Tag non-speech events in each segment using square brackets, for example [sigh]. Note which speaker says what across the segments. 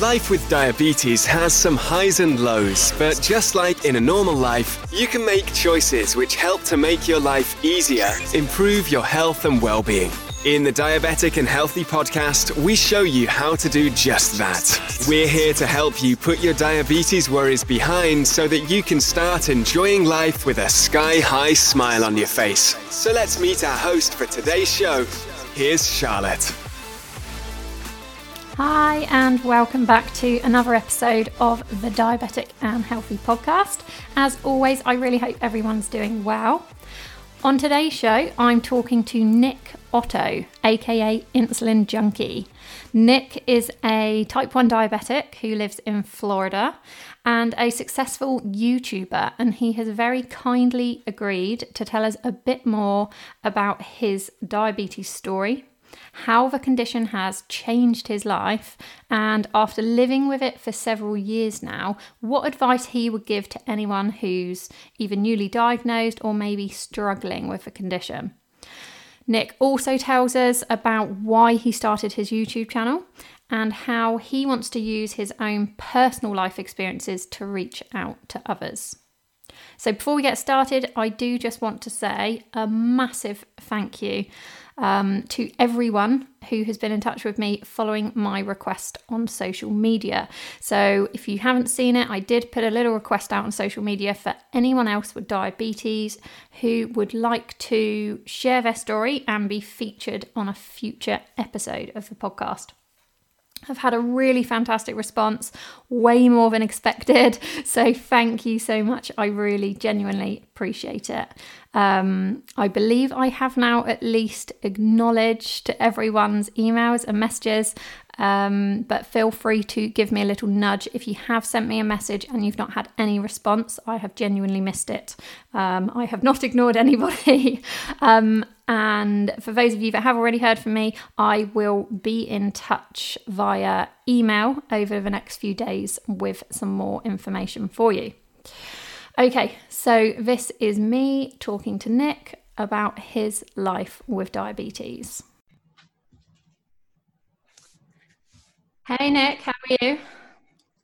Speaker 1: Life with diabetes has some highs and lows, but just like in a normal life, you can make choices which help to make your life easier, improve your health and well being. In the Diabetic and Healthy podcast, we show you how to do just that. We're here to help you put your diabetes worries behind so that you can start enjoying life with a sky high smile on your face. So let's meet our host for today's show. Here's Charlotte.
Speaker 2: Hi, and welcome back to another episode of the Diabetic and Healthy podcast. As always, I really hope everyone's doing well. On today's show, I'm talking to Nick Otto, aka Insulin Junkie. Nick is a type 1 diabetic who lives in Florida and a successful YouTuber, and he has very kindly agreed to tell us a bit more about his diabetes story how the condition has changed his life, and after living with it for several years now, what advice he would give to anyone who's either newly diagnosed or maybe struggling with the condition. Nick also tells us about why he started his YouTube channel and how he wants to use his own personal life experiences to reach out to others. So, before we get started, I do just want to say a massive thank you um, to everyone who has been in touch with me following my request on social media. So, if you haven't seen it, I did put a little request out on social media for anyone else with diabetes who would like to share their story and be featured on a future episode of the podcast. I've had a really fantastic response, way more than expected. [laughs] So, thank you so much. I really genuinely appreciate it. Um, I believe I have now at least acknowledged everyone's emails and messages. Um, but feel free to give me a little nudge if you have sent me a message and you've not had any response. I have genuinely missed it. Um, I have not [laughs] ignored anybody. [laughs] Um, and for those of you that have already heard from me, I will be in touch via email over the next few days with some more information for you. Okay, so this is me talking to Nick about his life with diabetes. Hey, Nick, how are you?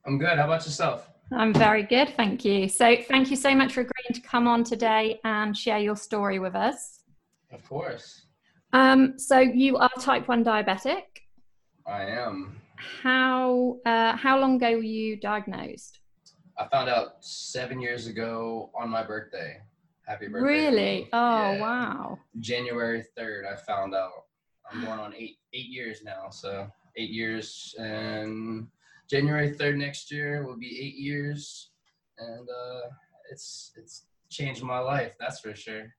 Speaker 3: I'm good. How about yourself?
Speaker 2: I'm very good, thank you. So, thank you so much for agreeing to come on today and share your story with us.
Speaker 3: Of course.
Speaker 2: Um, so you are type one diabetic.
Speaker 3: I am.
Speaker 2: How uh, how long ago were you diagnosed?
Speaker 3: I found out seven years ago on my birthday. Happy birthday!
Speaker 2: Really? Oh
Speaker 3: yeah.
Speaker 2: wow!
Speaker 3: January third, I found out. I'm going on eight eight years now, so eight years, and January third next year will be eight years, and uh, it's it's changed my life. That's for sure.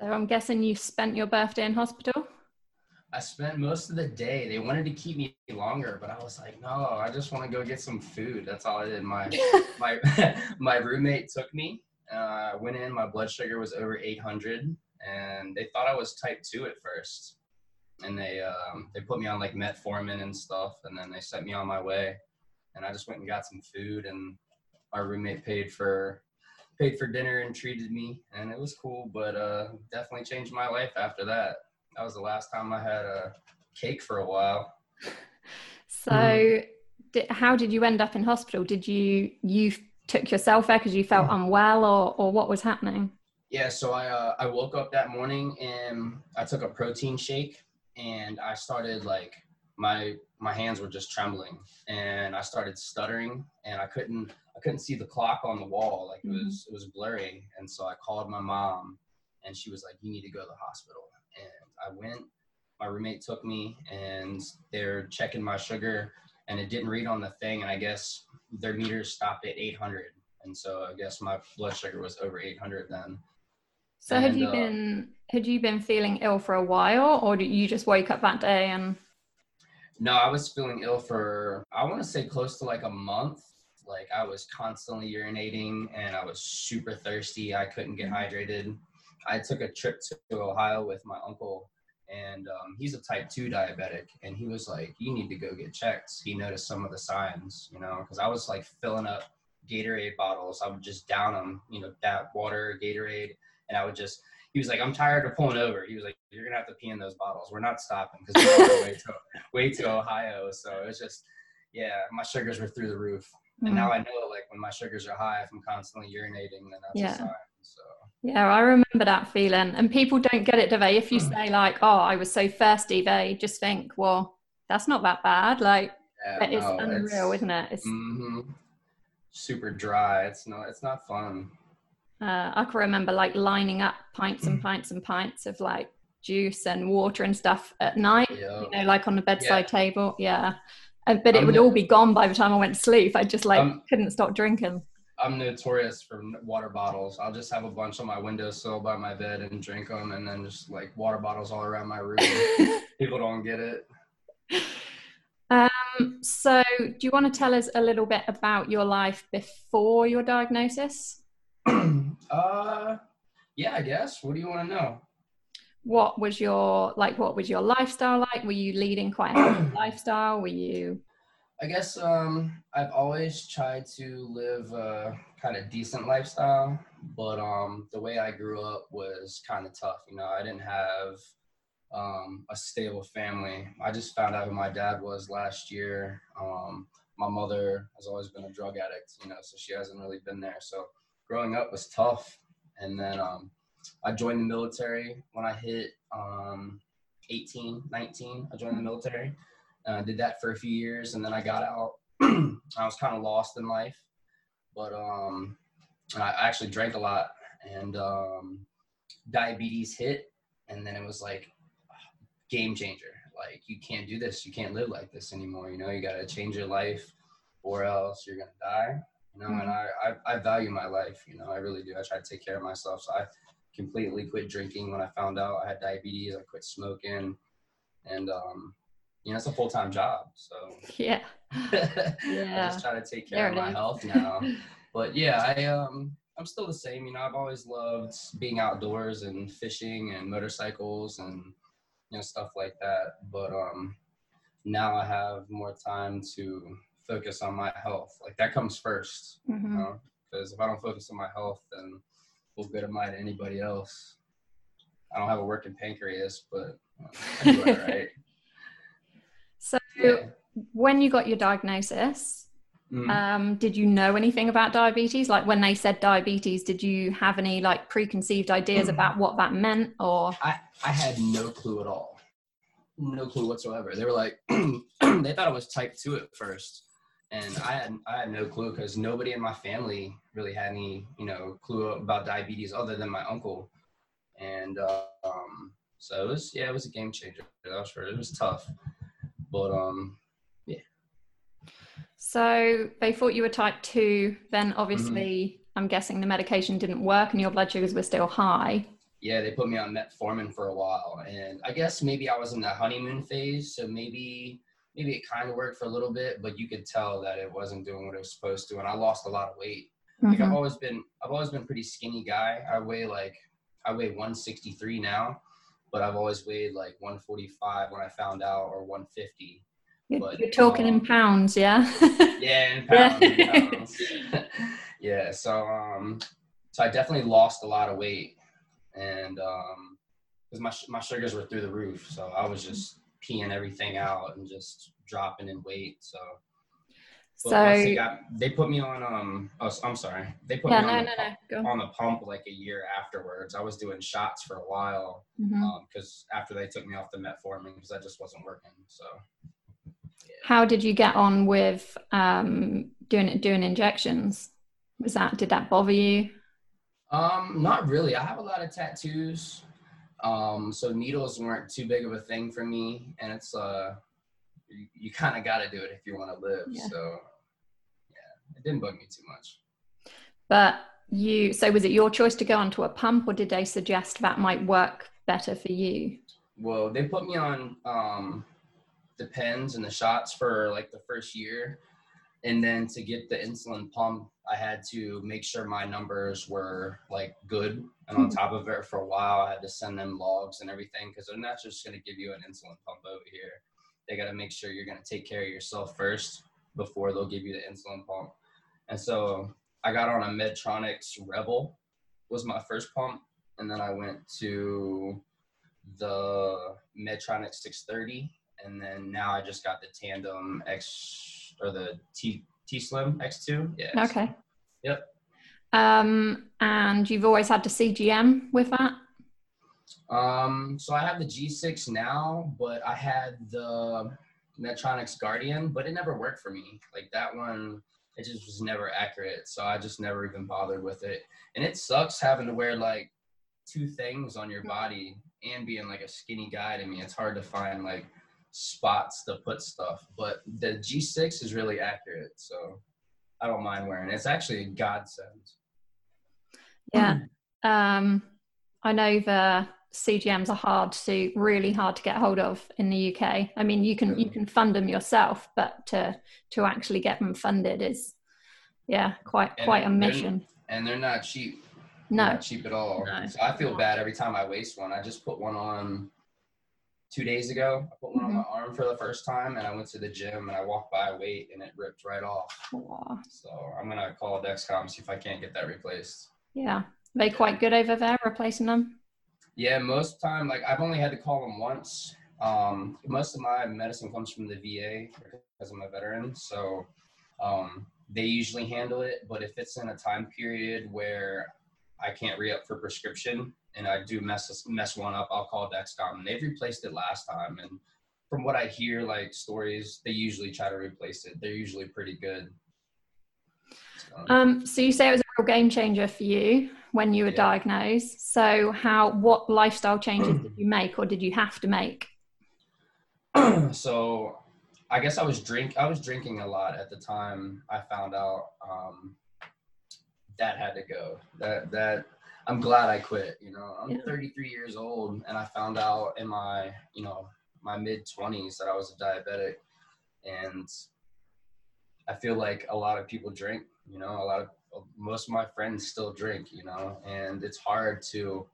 Speaker 2: So I'm guessing you spent your birthday in hospital?
Speaker 3: I spent most of the day. They wanted to keep me longer, but I was like, no, I just want to go get some food. That's all I did. My [laughs] my [laughs] my roommate took me. Uh, I went in. My blood sugar was over 800, and they thought I was type two at first. And they um, they put me on like metformin and stuff, and then they sent me on my way. And I just went and got some food, and my roommate paid for paid for dinner and treated me, and it was cool. But uh, definitely changed my life after that. That was the last time I had a cake for a while. [laughs]
Speaker 2: So, mm. did, how did you end up in hospital? Did you you took yourself there because you felt mm. unwell, or or what was happening?
Speaker 3: Yeah, so I uh, I woke up that morning and I took a protein shake and I started like my my hands were just trembling and I started stuttering and I couldn't I couldn't see the clock on the wall. Like it mm-hmm. was it was blurring. And so I called my mom and she was like you need to go to the hospital. And I went. My roommate took me and they're checking my sugar and it didn't read on the thing. And I guess their meters stopped at 800 and so I guess my blood sugar was over 800 then.
Speaker 2: So and, had you uh, been had you been feeling ill for a while or did you just wake up that day and
Speaker 3: no, I was feeling ill for I want to say close to like a month. Like I was constantly urinating and I was super thirsty. I couldn't get mm-hmm. hydrated. I took a trip to Ohio with my uncle and um, he's a type 2 diabetic and he was like you need to go get checked he noticed some of the signs you know because i was like filling up gatorade bottles i would just down them you know that water gatorade and i would just he was like, I'm tired of pulling over. He was like, you're gonna have to pee in those bottles. We're not stopping because we're way to way to Ohio. So it was just yeah, my sugars were through the roof.
Speaker 2: Mm.
Speaker 3: And now I know like when my sugars are high, if I'm constantly urinating, then that's
Speaker 2: Yeah.
Speaker 3: a sign. So
Speaker 2: Yeah, I remember that feeling. And people don't get it, do they? If you
Speaker 3: Hmm.
Speaker 2: say like, "Oh, I was so thirsty," they just think, "Well, that's not that bad." Like,
Speaker 3: yeah,
Speaker 2: it's
Speaker 3: no,
Speaker 2: unreal, isn't it? It's.
Speaker 3: hmm super dry. It's not it's not fun.
Speaker 2: Uh, I can remember like lining up pints and pints and pints of like juice and water and stuff at night.
Speaker 3: Yeah.
Speaker 2: You know, like on the bedside
Speaker 3: Yeah.
Speaker 2: table. Yeah. Uh, but it
Speaker 3: I'm
Speaker 2: would
Speaker 3: the-
Speaker 2: all be gone by the time I went to sleep. I just like couldn't stop drinking.
Speaker 3: I'm notorious for water bottles. I'll just have a bunch on my windowsill by my bed and drink them, and then just like water bottles all around my room. [laughs] People don't get it.
Speaker 2: Um, so, do you want to tell us a little bit about your life before your diagnosis? [clears throat]
Speaker 3: uh, yeah, I guess. What do you want to know?
Speaker 2: What was your like? What was your lifestyle like? Were you leading quite a [clears throat] lifestyle? Were you?
Speaker 3: I guess um, I've always tried to live a kind of decent lifestyle, but um, the way I grew up was kind of tough. You know, I didn't have um, a stable family. I just found out who my dad was last year. Um, my mother has always been a drug addict, you know, so she hasn't really been there. So growing up was tough. And then um, I joined the military when I hit um, 18, 19. I joined the military. Uh, did that for a few years, and then I got out. [clears throat] I was kind of lost in life, but um, I actually drank a lot, and um, diabetes hit, and then it was like [sighs] game changer. Like you can't do this, you can't live like this anymore. You know, you got to change your life, or else you're gonna die. You know, and I, I I value my life. You know, I really do. I try to take care of myself. So I completely quit drinking when I found out I had diabetes. I quit smoking, and um, you know, it's a full time job. So [laughs]
Speaker 2: Yeah. yeah. [laughs]
Speaker 3: I just try to take
Speaker 2: There
Speaker 3: care of my
Speaker 2: is.
Speaker 3: health now. [laughs] but yeah, I um I'm still the same. You know, I've always loved being outdoors and fishing and motorcycles and you know stuff like that. But um now I have more time to focus on my health. Like that comes first, you
Speaker 2: Mhm.
Speaker 3: know, because if I don't focus on my health, then what good am I to anybody else? I don't have a working pancreas, but I do it right. [laughs]
Speaker 2: So,
Speaker 3: Yeah.
Speaker 2: when you got your diagnosis,
Speaker 3: Mm.
Speaker 2: um, did you know anything about diabetes? Like when they said diabetes, did you have any like preconceived ideas about what that meant? Or
Speaker 3: I, I had no clue at all. No clue whatsoever. They were like, [clears throat] they thought it was type 2 at first. And I had, I had no clue because nobody in my family really had any, you know, clue about diabetes other than my uncle. And uh, um, so it was, yeah, it was a game changer. That was for, it was tough. But um, yeah.
Speaker 2: so they thought you were type two. Then obviously,
Speaker 3: Mm-hmm.
Speaker 2: I'm guessing the medication didn't work and your blood sugars were still high.
Speaker 3: yeah, they put me on metformin for a while, and I guess maybe I was in the honeymoon phase, so maybe maybe it kind of worked for a little bit, but you could tell that it wasn't doing what it was supposed to, and I lost a lot of weight. Like I've
Speaker 2: Mhm.
Speaker 3: always been, I've always been a pretty skinny guy. I weigh like I weigh 163 now, but I've always weighed like 145 when I found out, or 150.
Speaker 2: You're,
Speaker 3: but,
Speaker 2: you're talking in
Speaker 3: um,
Speaker 2: pounds, yeah. [laughs]
Speaker 3: Yeah, in
Speaker 2: Yeah.
Speaker 3: pounds. in pounds. [laughs] yeah, so um, so I definitely lost a lot of weight, and um, because my my sugars were through the roof, so I was just peeing everything out and just dropping in weight. So,
Speaker 2: so
Speaker 3: they got, they put me on um, oh, I'm sorry, they put
Speaker 2: yeah,
Speaker 3: me on
Speaker 2: no,
Speaker 3: the
Speaker 2: no.
Speaker 3: pump,
Speaker 2: Go on.
Speaker 3: the pump like a year afterwards. I was doing shots for a while because after they took me off the metformin because that just wasn't working. So.
Speaker 2: How did you get on with um, doing doing injections? Was that did that bother you?
Speaker 3: Um, not really. I have a lot of tattoos. Um, so needles weren't too big of a thing for me, and it's uh, you, you kind of got to do it if you want to live.
Speaker 2: Yeah.
Speaker 3: So, yeah, it didn't bug me too much.
Speaker 2: But you, so was it your choice to go onto a pump, or did they suggest that might work better for you?
Speaker 3: Well, they put me on um, the pens and the shots for like the first year, and then to get the insulin pump, I had to make sure my numbers were like good. And on
Speaker 2: Mhm.
Speaker 3: top of it, for a while, I had to send them logs and everything because they're not just going to give you an insulin pump over here. They got to make sure you're going to take care of yourself first before they'll give you the insulin pump. And so I got on a Medtronics Revel was my first pump, and then I went to the Medtronic 630, and then now I just got the Tandem X or the T T Slim X2. Yeah.
Speaker 2: Okay.
Speaker 3: Yep.
Speaker 2: Um, and you've always had the CGM with that.
Speaker 3: Um, so I have the G6 now, but I had the Medtronics Guardian, but it never worked for me. Like that one, it just was never accurate. So I just never even bothered with it. And it sucks having to wear like two things on your body and being like a skinny guy to me. It's hard to find like spots to put stuff. But the G6 is really accurate. So I don't mind wearing it. It's actually a godsend.
Speaker 2: Yeah. Um, I know the CGMs are hard to really hard to get hold of in the UK. I mean, you can you can fund them yourself, but to to actually get them funded is yeah quite
Speaker 3: And
Speaker 2: quite a mission.
Speaker 3: And they're not cheap.
Speaker 2: No,
Speaker 3: Not cheap at all.
Speaker 2: No.
Speaker 3: So I feel bad every time I waste one. I just put one on two days ago. I put one on my
Speaker 2: Mm-hmm.
Speaker 3: arm for the first time and I went to the gym and I walked by a weight and it ripped right off.
Speaker 2: Aw,
Speaker 3: So I'm gonna call Dexcom, see if I can't get that replaced.
Speaker 2: yeah, they quite good over there replacing them.
Speaker 3: Yeah, most time like I've only had to call them once. Um, most of my medicine comes from the VA because I'm a veteran, so um, they usually handle it. But if it's in a time period where I can't re up for prescription and I do mess mess one up, I'll call Dexcom. And they've replaced it last time, and from what I hear, like stories, they usually try to replace it. They're usually pretty good. So,
Speaker 2: Um, so you say it was a real game changer for you when you were
Speaker 3: Yeah.
Speaker 2: diagnosed. So how what lifestyle changes did you [clears throat] make, or did you have to make? [clears throat]
Speaker 3: so I guess I was drink I was drinking a lot at the time I found out um, that had to go. That that I'm glad I quit. You know, I'm
Speaker 2: Yeah.
Speaker 3: 33 years old and I found out in my you know my mid 20s that I was a diabetic, and I feel like a lot of people drink. You know, a lot of most of my friends still drink. You know, and it's hard to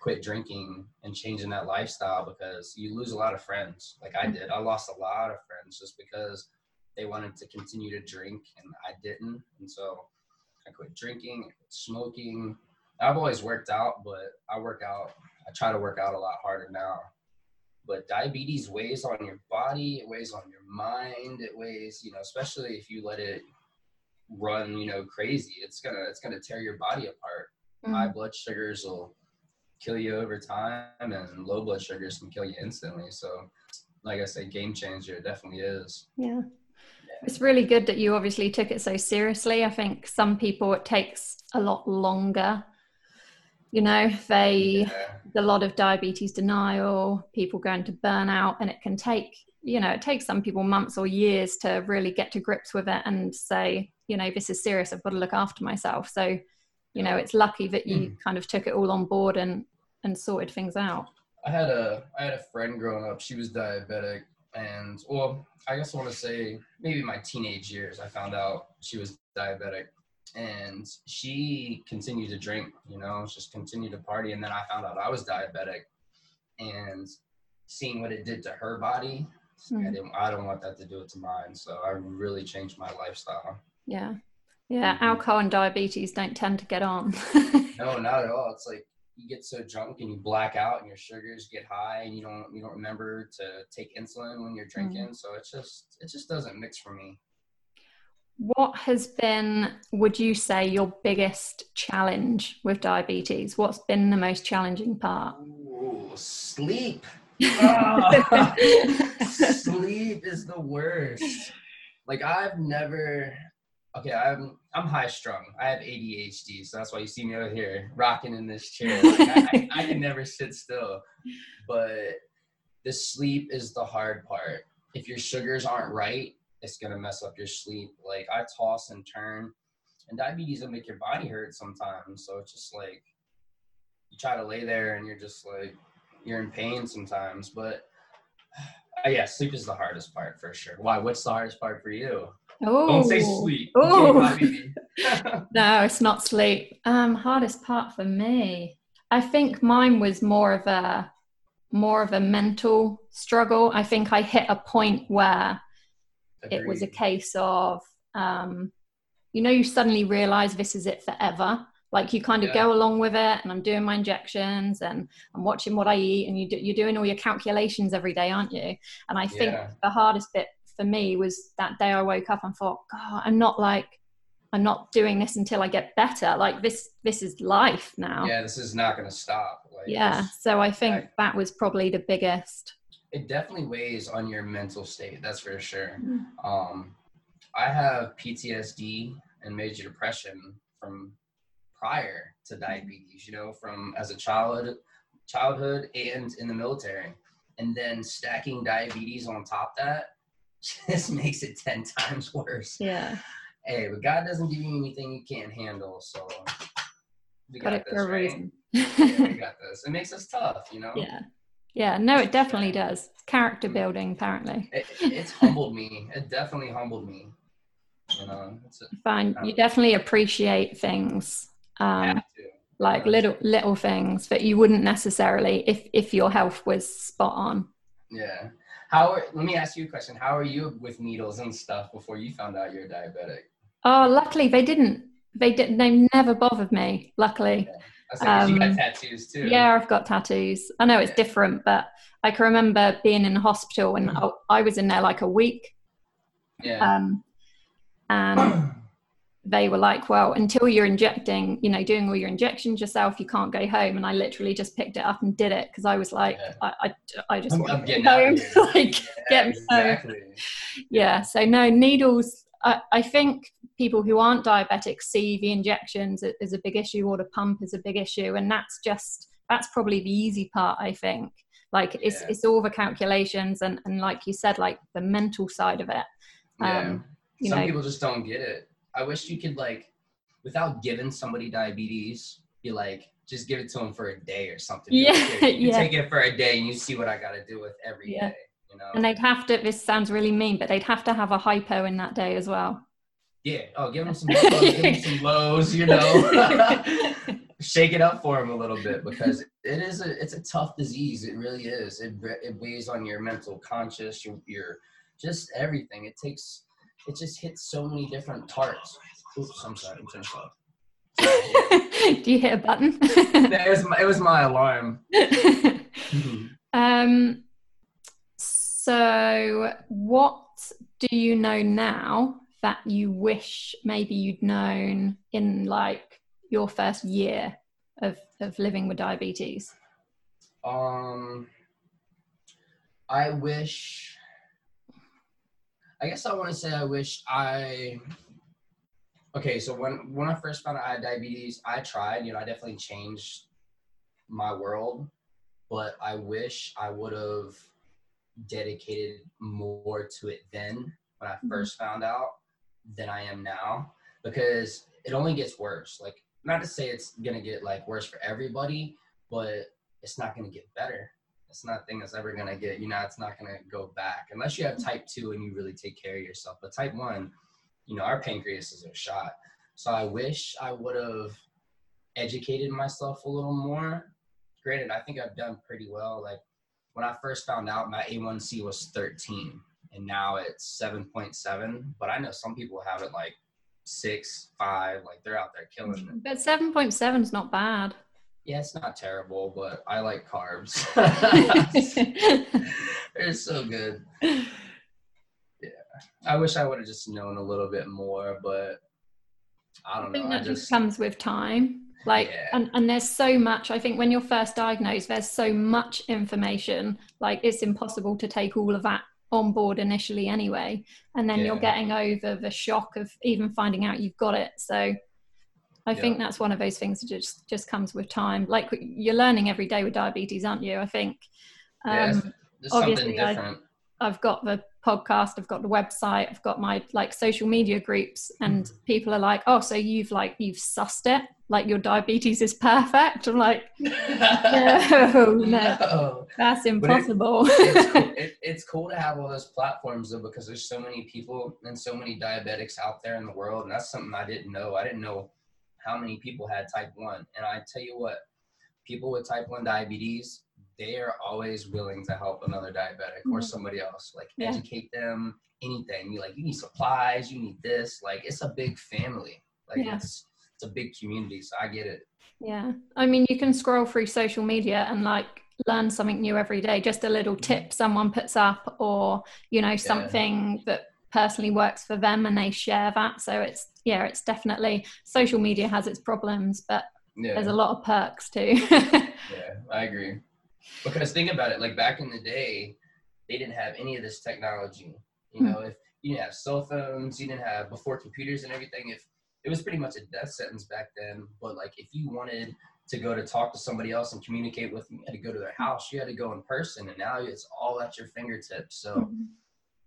Speaker 3: quit drinking and changing that lifestyle because you lose a lot of friends. Like I did, I lost a lot of friends just because they wanted to continue to drink and I didn't. And so I quit drinking, smoking. I've always worked out, but I work out, I try to work out a lot harder now. But diabetes weighs on your body, it weighs on your mind, it weighs, you know, especially if you let it run, you know, crazy. It's gonna it's gonna tear your body apart high mm-hmm. blood sugars will kill you over time and low blood sugars can kill you instantly so like i said game changer it definitely is
Speaker 2: Yeah. It's really good that you obviously took it so seriously. I think some people it takes a lot longer. You know, they
Speaker 3: yeah.
Speaker 2: a lot of diabetes denial, people go into burnout, and it can take, you know, it takes some people months or years to really get to grips with it and say, you know, this is serious, I've got to look after myself. So, you know, it's lucky that you
Speaker 3: Mm.
Speaker 2: kind of took it all on board and and sorted things out.
Speaker 3: i had a i had a friend growing up she was diabetic and well i guess i want to say maybe my teenage years i found out she was diabetic and she continued to drink you know just continued to party and then i found out i was diabetic and seeing what it did to her body I
Speaker 2: Mm.
Speaker 3: didn't. I don't want that to do it to mine. So I really changed my lifestyle.
Speaker 2: Yeah. Yeah.
Speaker 3: Mhm.
Speaker 2: Alcohol and diabetes don't tend to get on. [laughs]
Speaker 3: No, not at all. It's like you get so drunk and you black out, and your sugars get high, and you don't you don't remember to take insulin when you're drinking. So it's just it just doesn't mix for me.
Speaker 2: What has been, would you say, your biggest challenge with diabetes? What's been the most challenging part?
Speaker 3: Ooh, sleep. Ah, [laughs] [laughs] sleep is the worst. Like I've never. Okay, I'm I'm high strung. I have ADHD, so that's why you see me over here rocking in this chair. Like, I, I, I can never sit still. But the sleep is the hard part. If your sugars aren't right, it's gonna mess up your sleep. Like I toss and turn, and diabetes will make your body hurt sometimes. So it's just like you try to lay there and you're just like you're in pain sometimes. But uh, yeah, sleep is the hardest part for sure. Why? What's the hardest part for you?
Speaker 2: Oh,
Speaker 3: Don't say sleep.
Speaker 2: Oh. [laughs] [laughs] No, it's not sleep. Um, hardest part for me, I think mine was more of a more of a mental struggle. I think I hit a point where it was a case of um, you know you suddenly realize this is it forever like you kind of
Speaker 3: Yeah.
Speaker 2: go along with it and i'm doing my injections and i'm watching what i eat and you do, you're doing all your calculations every day aren't you and i think
Speaker 3: Yeah.
Speaker 2: the hardest bit for me was that day I woke up and thought, God, I'm not like I'm not doing this until I get better. Like this, this is life now.
Speaker 3: Yeah, this is not going to stop. Like,
Speaker 2: yeah. So I think
Speaker 3: Right.
Speaker 2: that was probably the biggest.
Speaker 3: It definitely weighs on your mental state. That's for sure.
Speaker 2: Mm.
Speaker 3: Um, I have PTSD and major depression from prior to diabetes. You know, from as a child, childhood, and in the military, and then stacking diabetes on top of that [laughs] just makes it ten times worse.
Speaker 2: Yeah.
Speaker 3: Hey, but God doesn't give you anything you can't handle, so we
Speaker 2: Got
Speaker 3: got,
Speaker 2: it
Speaker 3: this,
Speaker 2: for a
Speaker 3: right?
Speaker 2: reason.
Speaker 3: Yeah, we [laughs] got this. It makes us tough, you know.
Speaker 2: yeah. Yeah. No, it definitely does. It's character building, apparently.
Speaker 3: It, it's humbled me. It definitely humbled me. You know, it's a,
Speaker 2: Fine. You definitely appreciate things. Um, like little little things that you wouldn't necessarily if if your health was spot on
Speaker 3: Yeah. How? Are, let me ask you a question. How are you with needles and stuff before you found out you're diabetic?
Speaker 2: oh luckily they didn't they didn't. they never bothered me luckily
Speaker 3: I said 'cause you
Speaker 2: Um,
Speaker 3: tattoos too.
Speaker 2: yeah i've got tattoos i know it's
Speaker 3: Yeah.
Speaker 2: different but i can remember being in the hospital and I, I was in there like a week
Speaker 3: Yeah.
Speaker 2: um and [clears throat] they were like well until you're injecting you know doing all your injections yourself you can't go home and i literally just picked it up and did it because i was like
Speaker 3: Yeah.
Speaker 2: I, I i just
Speaker 3: I'm,
Speaker 2: want
Speaker 3: I'm
Speaker 2: to
Speaker 3: out
Speaker 2: home [laughs] like
Speaker 3: Yeah,
Speaker 2: get me home.
Speaker 3: exactly.
Speaker 2: yeah so no needles I, I think people who aren't diabetic see the injections as a big issue or the pump is a big issue and that's just that's probably the easy part i think like it's
Speaker 3: Yeah.
Speaker 2: it's all the calculations and and like you said like the mental side of it
Speaker 3: Yeah.
Speaker 2: um you
Speaker 3: Some
Speaker 2: know
Speaker 3: people just don't get it. I wish you could like, without giving somebody diabetes, be like, just give it to them for a day or something. Like,
Speaker 2: Yeah,
Speaker 3: "Here, you [laughs]
Speaker 2: yeah.
Speaker 3: take it for a day and you see what I got to do with every day. You know.
Speaker 2: and they'd have to this sounds really mean but they'd have to have a hypo in that day as well
Speaker 3: Yeah. Oh, give them some lows, give them [laughs] some lows, you know. [laughs] Shake it up for them a little bit because it is a it's a tough disease. It really is. It it weighs on your mental conscious, your your just everything. It takes it just hits so many different parts. Oops, I'm sorry. I'm off. [laughs]
Speaker 2: do you hit a button
Speaker 3: It was my, it was my alarm.
Speaker 2: Um, so, what do you know now that you wish maybe you'd known in like your first year of, of living with diabetes?
Speaker 3: Um, I wish. I guess I want to say I wish I. Okay, so when when I first found out I had diabetes, I tried. You know, I definitely changed my world, but I wish I would have dedicated more to it then when I
Speaker 2: Mhm.
Speaker 3: first found out than I am now because it only gets worse. Like, not to say it's gonna get like worse for everybody, but it's not to get better. It's not a thing that's ever to get, you know, it's not to go back unless you have type 2 and you really take care of yourself. But type 1, you know, our pancreas is a shot. So I wish I would have educated myself a little more. Granted, I think I've done pretty well. Like when I first found out, my A1C was 13 and now it's 7.7. But I know some people have it like six, five, like they're out there killing it.
Speaker 2: But 7.7 is not bad.
Speaker 3: Yeah, it's not terrible, but I like carbs. [laughs] They're so good. Yeah. I wish I would have just known a little bit more, but I
Speaker 2: I
Speaker 3: don't
Speaker 2: think
Speaker 3: know. I
Speaker 2: just comes with time. Like,
Speaker 3: Yeah.
Speaker 2: and, and there's so much. I think when you're first diagnosed, there's so much information. Like, it's impossible to take all of that on board initially, anyway. And then you're getting over the shock of even finding out you've got it. So, I think that's one of those things that just just comes with time. Like you're learning every day with diabetes, aren't you? I think.
Speaker 3: yeah,
Speaker 2: Um,
Speaker 3: it's- there's something
Speaker 2: obviously I-
Speaker 3: different.
Speaker 2: I've got the podcast, I've got the website, I've got my like social media groups, and
Speaker 3: Mm-hmm.
Speaker 2: people are like, "Oh, so you've like you've sussed it? Like your diabetes is perfect?" I'm like, [laughs] "No, no, that's
Speaker 3: But it-
Speaker 2: impossible."
Speaker 3: it's, cool. [laughs] it, it's cool to have all those platforms though because there's so many people and so many diabetics out there in the world and that's something i didn't know i didn't know how many people had type 1 and i tell you what people with type 1 diabetes they are always willing to help another diabetic or
Speaker 2: Mhm.
Speaker 3: somebody else like
Speaker 2: Yeah.
Speaker 3: educate them anything you like you need supplies you need this like it's a big family like
Speaker 2: Yeah.
Speaker 3: it's it's a big community so i get it
Speaker 2: Yeah. I mean, you can scroll through social media and like learn something new every day just a little tip someone puts up or you know something yeah. that personally works for them and they share that so it's yeah it's definitely social media has its problems but yeah. there's a lot of perks too [laughs]
Speaker 3: yeah i agree because think about it like back in the day they didn't have any of this technology you hmm. know if you didn't have cell phones you didn't have before computers and everything if it was pretty much a death sentence back then but like if you wanted to go to talk to somebody else and communicate with them. You had to go to their house. You had to go in person, and now it's all at your fingertips. So, mm-hmm.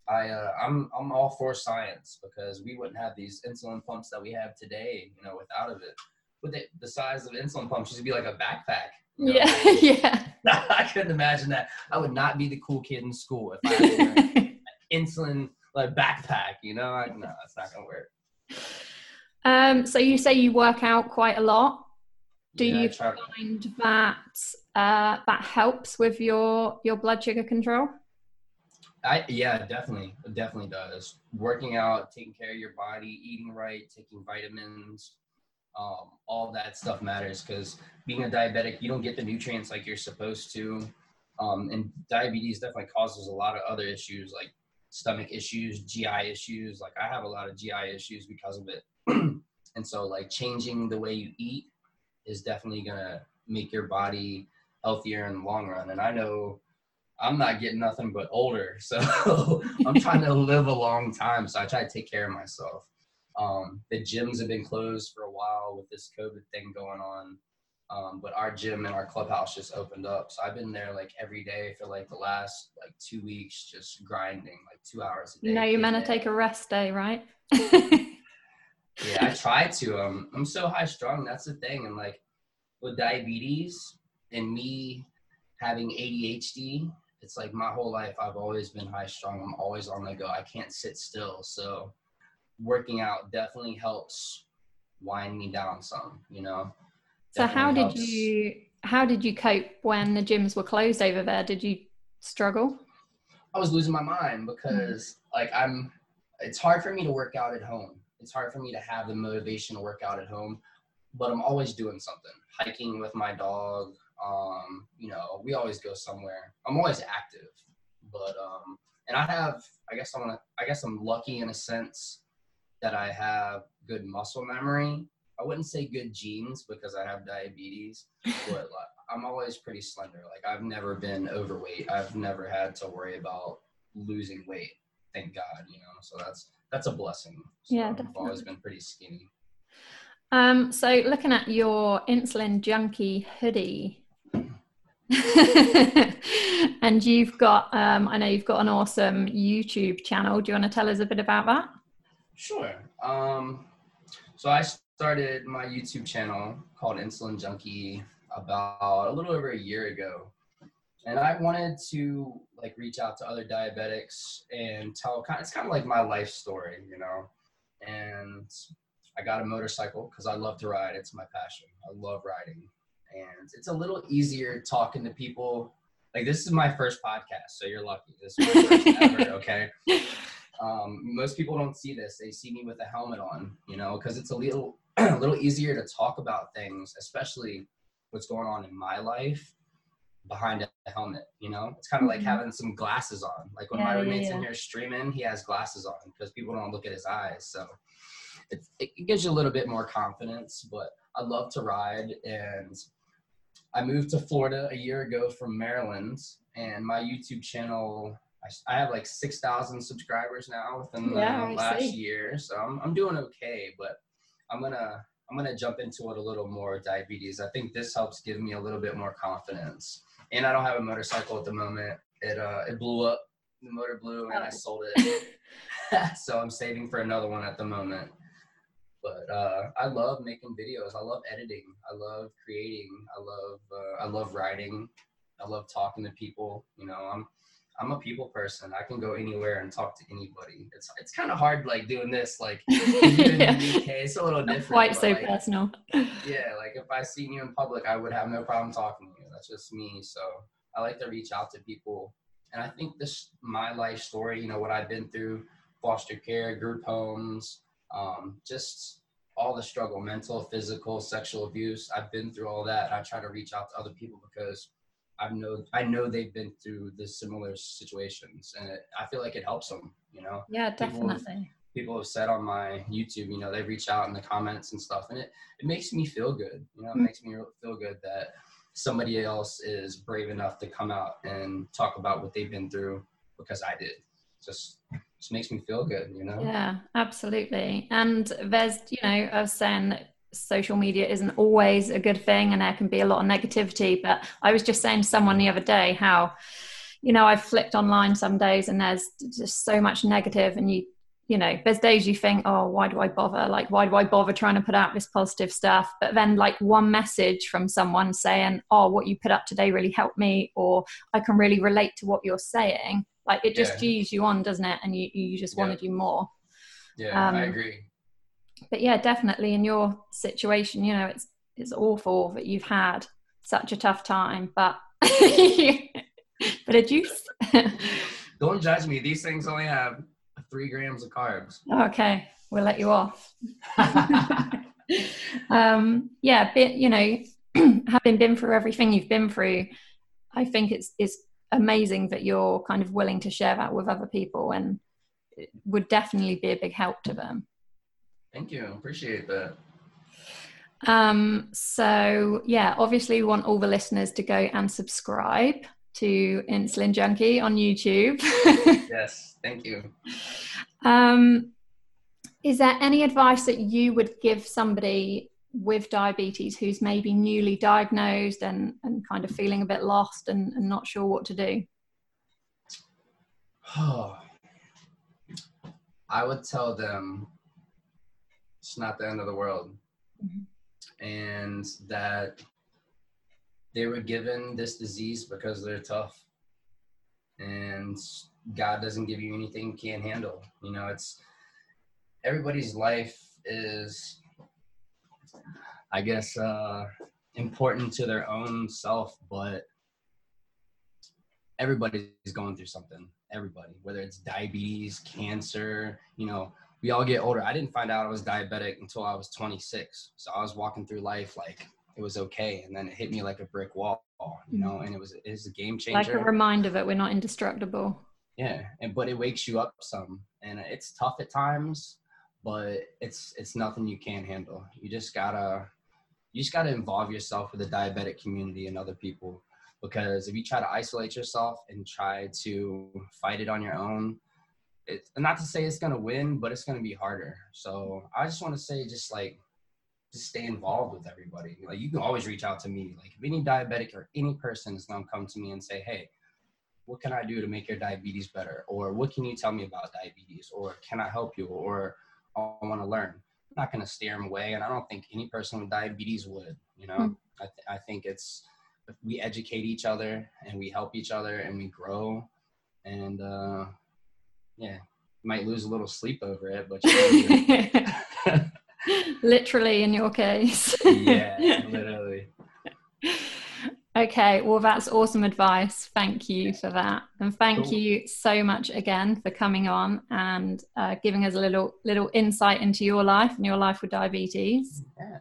Speaker 3: I uh, I'm I'm all for science because we wouldn't have these insulin pumps that we have today, you know, without of it. With it, the size of insulin pumps used to be like a backpack.
Speaker 2: You know? Yeah, [laughs] yeah. [laughs]
Speaker 3: I couldn't imagine that. I would not be the cool kid in school if I had an [laughs] insulin like backpack. You know, I, no, that's not gonna work.
Speaker 2: Um, so you say you work out quite a lot do yeah, you find that uh, that helps with your your blood sugar control
Speaker 3: I yeah, definitely, definitely does. Working out, taking care of your body, eating right, taking vitamins, um, all that stuff matters because being a diabetic, you don't get the nutrients like you're supposed to, um, and diabetes definitely causes a lot of other issues like stomach issues, GI issues. Like I have a lot of GI issues because of it, [clears throat] and so like changing the way you eat is definitely gonna make your body healthier in the long run. And I know I'm not getting nothing but older, [laughs] so I'm trying to live a long time. So I try to take care of myself. Um, the gyms have been closed for a while with this COVID thing going on. Um, but our gym and our clubhouse just opened up. So I've been there like every day for like the last like two weeks, just grinding like two hours a day.
Speaker 2: You know, you're meant to take a rest day, right?
Speaker 3: yeah, I try to. Um, I'm so high strung. That's the thing. And like with diabetes and me having ADHD, it's like my whole life I've always been high strung. I'm always on the go. I can't sit still. So working out definitely helps wind me down some, you know.
Speaker 2: So how did you how did you cope when the gyms were closed over there? Did you struggle?
Speaker 3: I was losing my mind because mm. like I'm it's hard for me to work out at home it's hard for me to have the motivation to work out at home, but I'm always doing something. Hiking with my dog. Um, you know, we always go somewhere. I'm always active, but um, and I have. I guess I want to. I guess I'm lucky in a sense that I have good muscle memory. I wouldn't say good genes because I have diabetes, [laughs] but like, I'm always pretty slender. Like I've never been overweight. I've never had to worry about losing weight. Thank God, you know. So that's that's a blessing. So
Speaker 2: yeah, definitely.
Speaker 3: I've always been pretty skinny.
Speaker 2: Um, so looking at your insulin junkie hoodie. [laughs] and you've got um, i know you've got an awesome youtube channel do you want to tell us a bit about that
Speaker 3: sure um, so i started my youtube channel called insulin junkie about a little over a year ago and I wanted to like reach out to other diabetics and tell kind. Of, it's kind of like my life story, you know. And I got a motorcycle because I love to ride. It's my passion. I love riding, and it's a little easier talking to people. Like this is my first podcast, so you're lucky. This is my first [laughs] ever. Okay. Um, most people don't see this. They see me with a helmet on, you know, because it's a little [clears throat] a little easier to talk about things, especially what's going on in my life behind a helmet. You know, it's kind of like mm-hmm. having some glasses on. Like when yeah, my roommate's yeah, yeah. in here streaming, he has glasses on because people don't look at his eyes. So it, it gives you a little bit more confidence. But I love to ride, and I moved to Florida a year ago from Maryland, and my YouTube channel. I, I have like six thousand subscribers now within the last year, so I'm I'm doing okay. But I'm gonna I'm gonna jump into it a little more diabetes. I think this helps give me a little bit more confidence and I don't have a motorcycle at the moment. It uh it blew up. The motor blew, and I oh. sold it. [laughs] [laughs] so I'm saving for another one at the moment. But uh, I love making videos. I love editing. I love creating. I love uh, I love writing. I love talking to people. You know, I'm I'm a people person. I can go anywhere and talk to anybody. It's it's kind of hard like doing this like [laughs] in yeah. the UK. It's a little different.
Speaker 2: Quite so
Speaker 3: like,
Speaker 2: personal. [laughs]
Speaker 3: Yeah, like if I seen you in public, I would have no problem talking to you. That's just me. So I like to reach out to people, and I think this my life story. You know what I've been through: foster care, group homes, um, just all the struggle, mental, physical, sexual abuse. I've been through all that. I try to reach out to other people because I know I know they've been through the similar situations, and it, I feel like it helps them. You know.
Speaker 2: Yeah,
Speaker 3: People have-
Speaker 2: definitely.
Speaker 3: People have said on my YouTube, you know, they reach out in the comments and stuff, and it it makes me feel good. You know, it
Speaker 2: Mm.
Speaker 3: makes me feel good that somebody else is brave enough to come out and talk about what they've been through because I did. Just just makes me feel good. You know.
Speaker 2: Yeah, absolutely. And there's, you know, I was saying that social media isn't always a good thing and there can be a lot of negativity. But I was just saying to someone the other day how, you know, I've flipped online some days and there's just so much negative and you, you know, there's days you think, oh, why do I bother? Like, why do I bother trying to put out this positive stuff? But then, like, one message from someone saying, oh, what you put up today really helped me, or I can really relate to what you're saying. Like, it just
Speaker 3: Yeah.
Speaker 2: You on, doesn't it? And you, you just want to do more
Speaker 3: Yeah,
Speaker 2: Um,
Speaker 3: I agree.
Speaker 2: But yeah definitely in your situation you know it's it's awful that you've had such a tough time but [laughs] but a [laughs] juice
Speaker 3: Don't judge me. These things only have three grams of carbs.
Speaker 2: okay we'll let you off [laughs] um yeah bit you know [clears throat] having been through everything you've been through i think it's it's amazing that you're kind of willing to share that with other people and it would definitely be a big help to them
Speaker 3: Thank you. Appreciate that.
Speaker 2: Um, so yeah, obviously we want all the listeners to go and subscribe to Insulin Junkie on YouTube. [laughs]
Speaker 3: Yes. Thank you.
Speaker 2: um, is there any advice that you would give somebody with diabetes who's maybe newly diagnosed and, and kind of feeling a bit lost and, and not sure what to do?
Speaker 3: Oh [sighs] I would tell them it's not the end of the world.
Speaker 2: Mhm.
Speaker 3: And that they were given this disease because they're tough. And God doesn't give you anything you can't handle. You know, it's everybody's life is, I guess, uh, important to their own self, but everybody's going through something. Everybody, whether it's diabetes, cancer, you know, we all get older. I didn't find out I was diabetic until I was 26. So I was walking through life like it was okay, and then it hit me like a brick wall, you know. And it was it was a game changer.
Speaker 2: Like a reminder that we're not indestructible.
Speaker 3: yeah, and but it wakes you up some, and it's tough at times, but it's it's nothing you can't handle. You just gotta you just gotta involve yourself with the diabetic community and other people because if you try to isolate yourself and try to fight it on your own it's not to say it's gonna win but it's gonna be harder. So i just want to say just like just stay involved with everybody. Like you can always reach out to me. Like if any diabetic or any person is gonna come to me and say hey what can i do to make your diabetes better? Or what can you tell me about diabetes? Or can i help you? Or i want to learn. I'm not going to steer them away and i don't think any person with diabetes would you know?
Speaker 2: Hmm.
Speaker 3: I, th- I think it's we educate each other and we help each other and we grow. And uh yeah might lose a little sleep over it but [laughs]
Speaker 2: Literally, in your case. [laughs]
Speaker 3: yeah literally
Speaker 2: Okay, well, that's awesome advice. Thank you for that, and thank
Speaker 3: Cool.
Speaker 2: you so much again for coming on and uh, giving us a little little insight into your life and your life with diabetes.
Speaker 3: yeah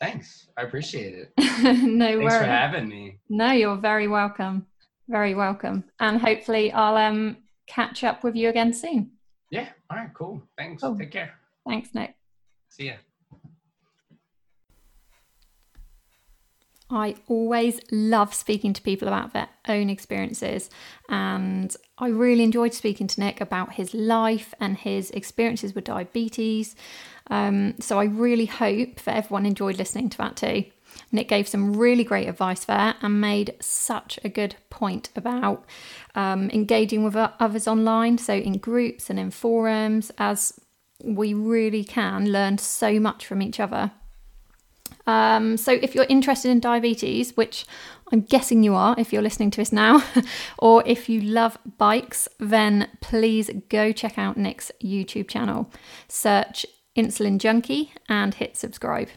Speaker 3: thanks i appreciate it [laughs]
Speaker 2: no
Speaker 3: thanks
Speaker 2: worries.
Speaker 3: for having me
Speaker 2: No, you're very welcome. Very welcome, and hopefully, I'll um catch up with you again soon.
Speaker 3: yeah all right cool thanks
Speaker 2: Cool.
Speaker 3: take care
Speaker 2: Thanks, Nick.
Speaker 3: see ya
Speaker 2: I always love speaking to people about their own experiences, and I really enjoyed speaking to Nick about his life and his experiences with diabetes. Um, so I really hope that everyone enjoyed listening to that too. Nick gave some really great advice there and made such a good point about um, engaging with others online, so in groups and in forums, as we really can learn so much from each other. Um, so, if you're interested in diabetes, which I'm guessing you are if you're listening to this now, [laughs] or if you love bikes, then please go check out Nick's YouTube channel. Search Insulin Junkie and hit subscribe.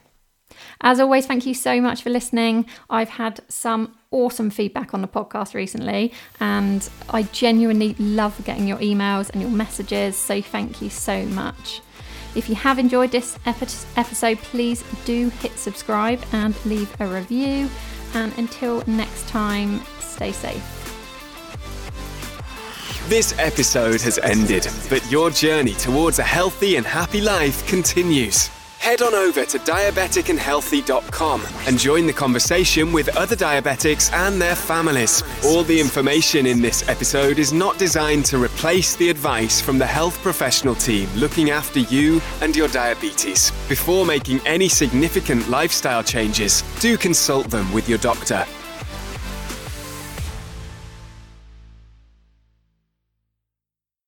Speaker 2: As always, thank you so much for listening. I've had some awesome feedback on the podcast recently, and I genuinely love getting your emails and your messages. So, thank you so much. If you have enjoyed this episode, please do hit subscribe and leave a review. And until next time, stay safe.
Speaker 1: This episode has ended, but your journey towards a healthy and happy life continues. Head on over to diabeticandhealthy.com and join the conversation with other diabetics and their families. All the information in this episode is not designed to replace the advice from the health professional team looking after you and your diabetes. Before making any significant lifestyle changes, do consult them with your doctor.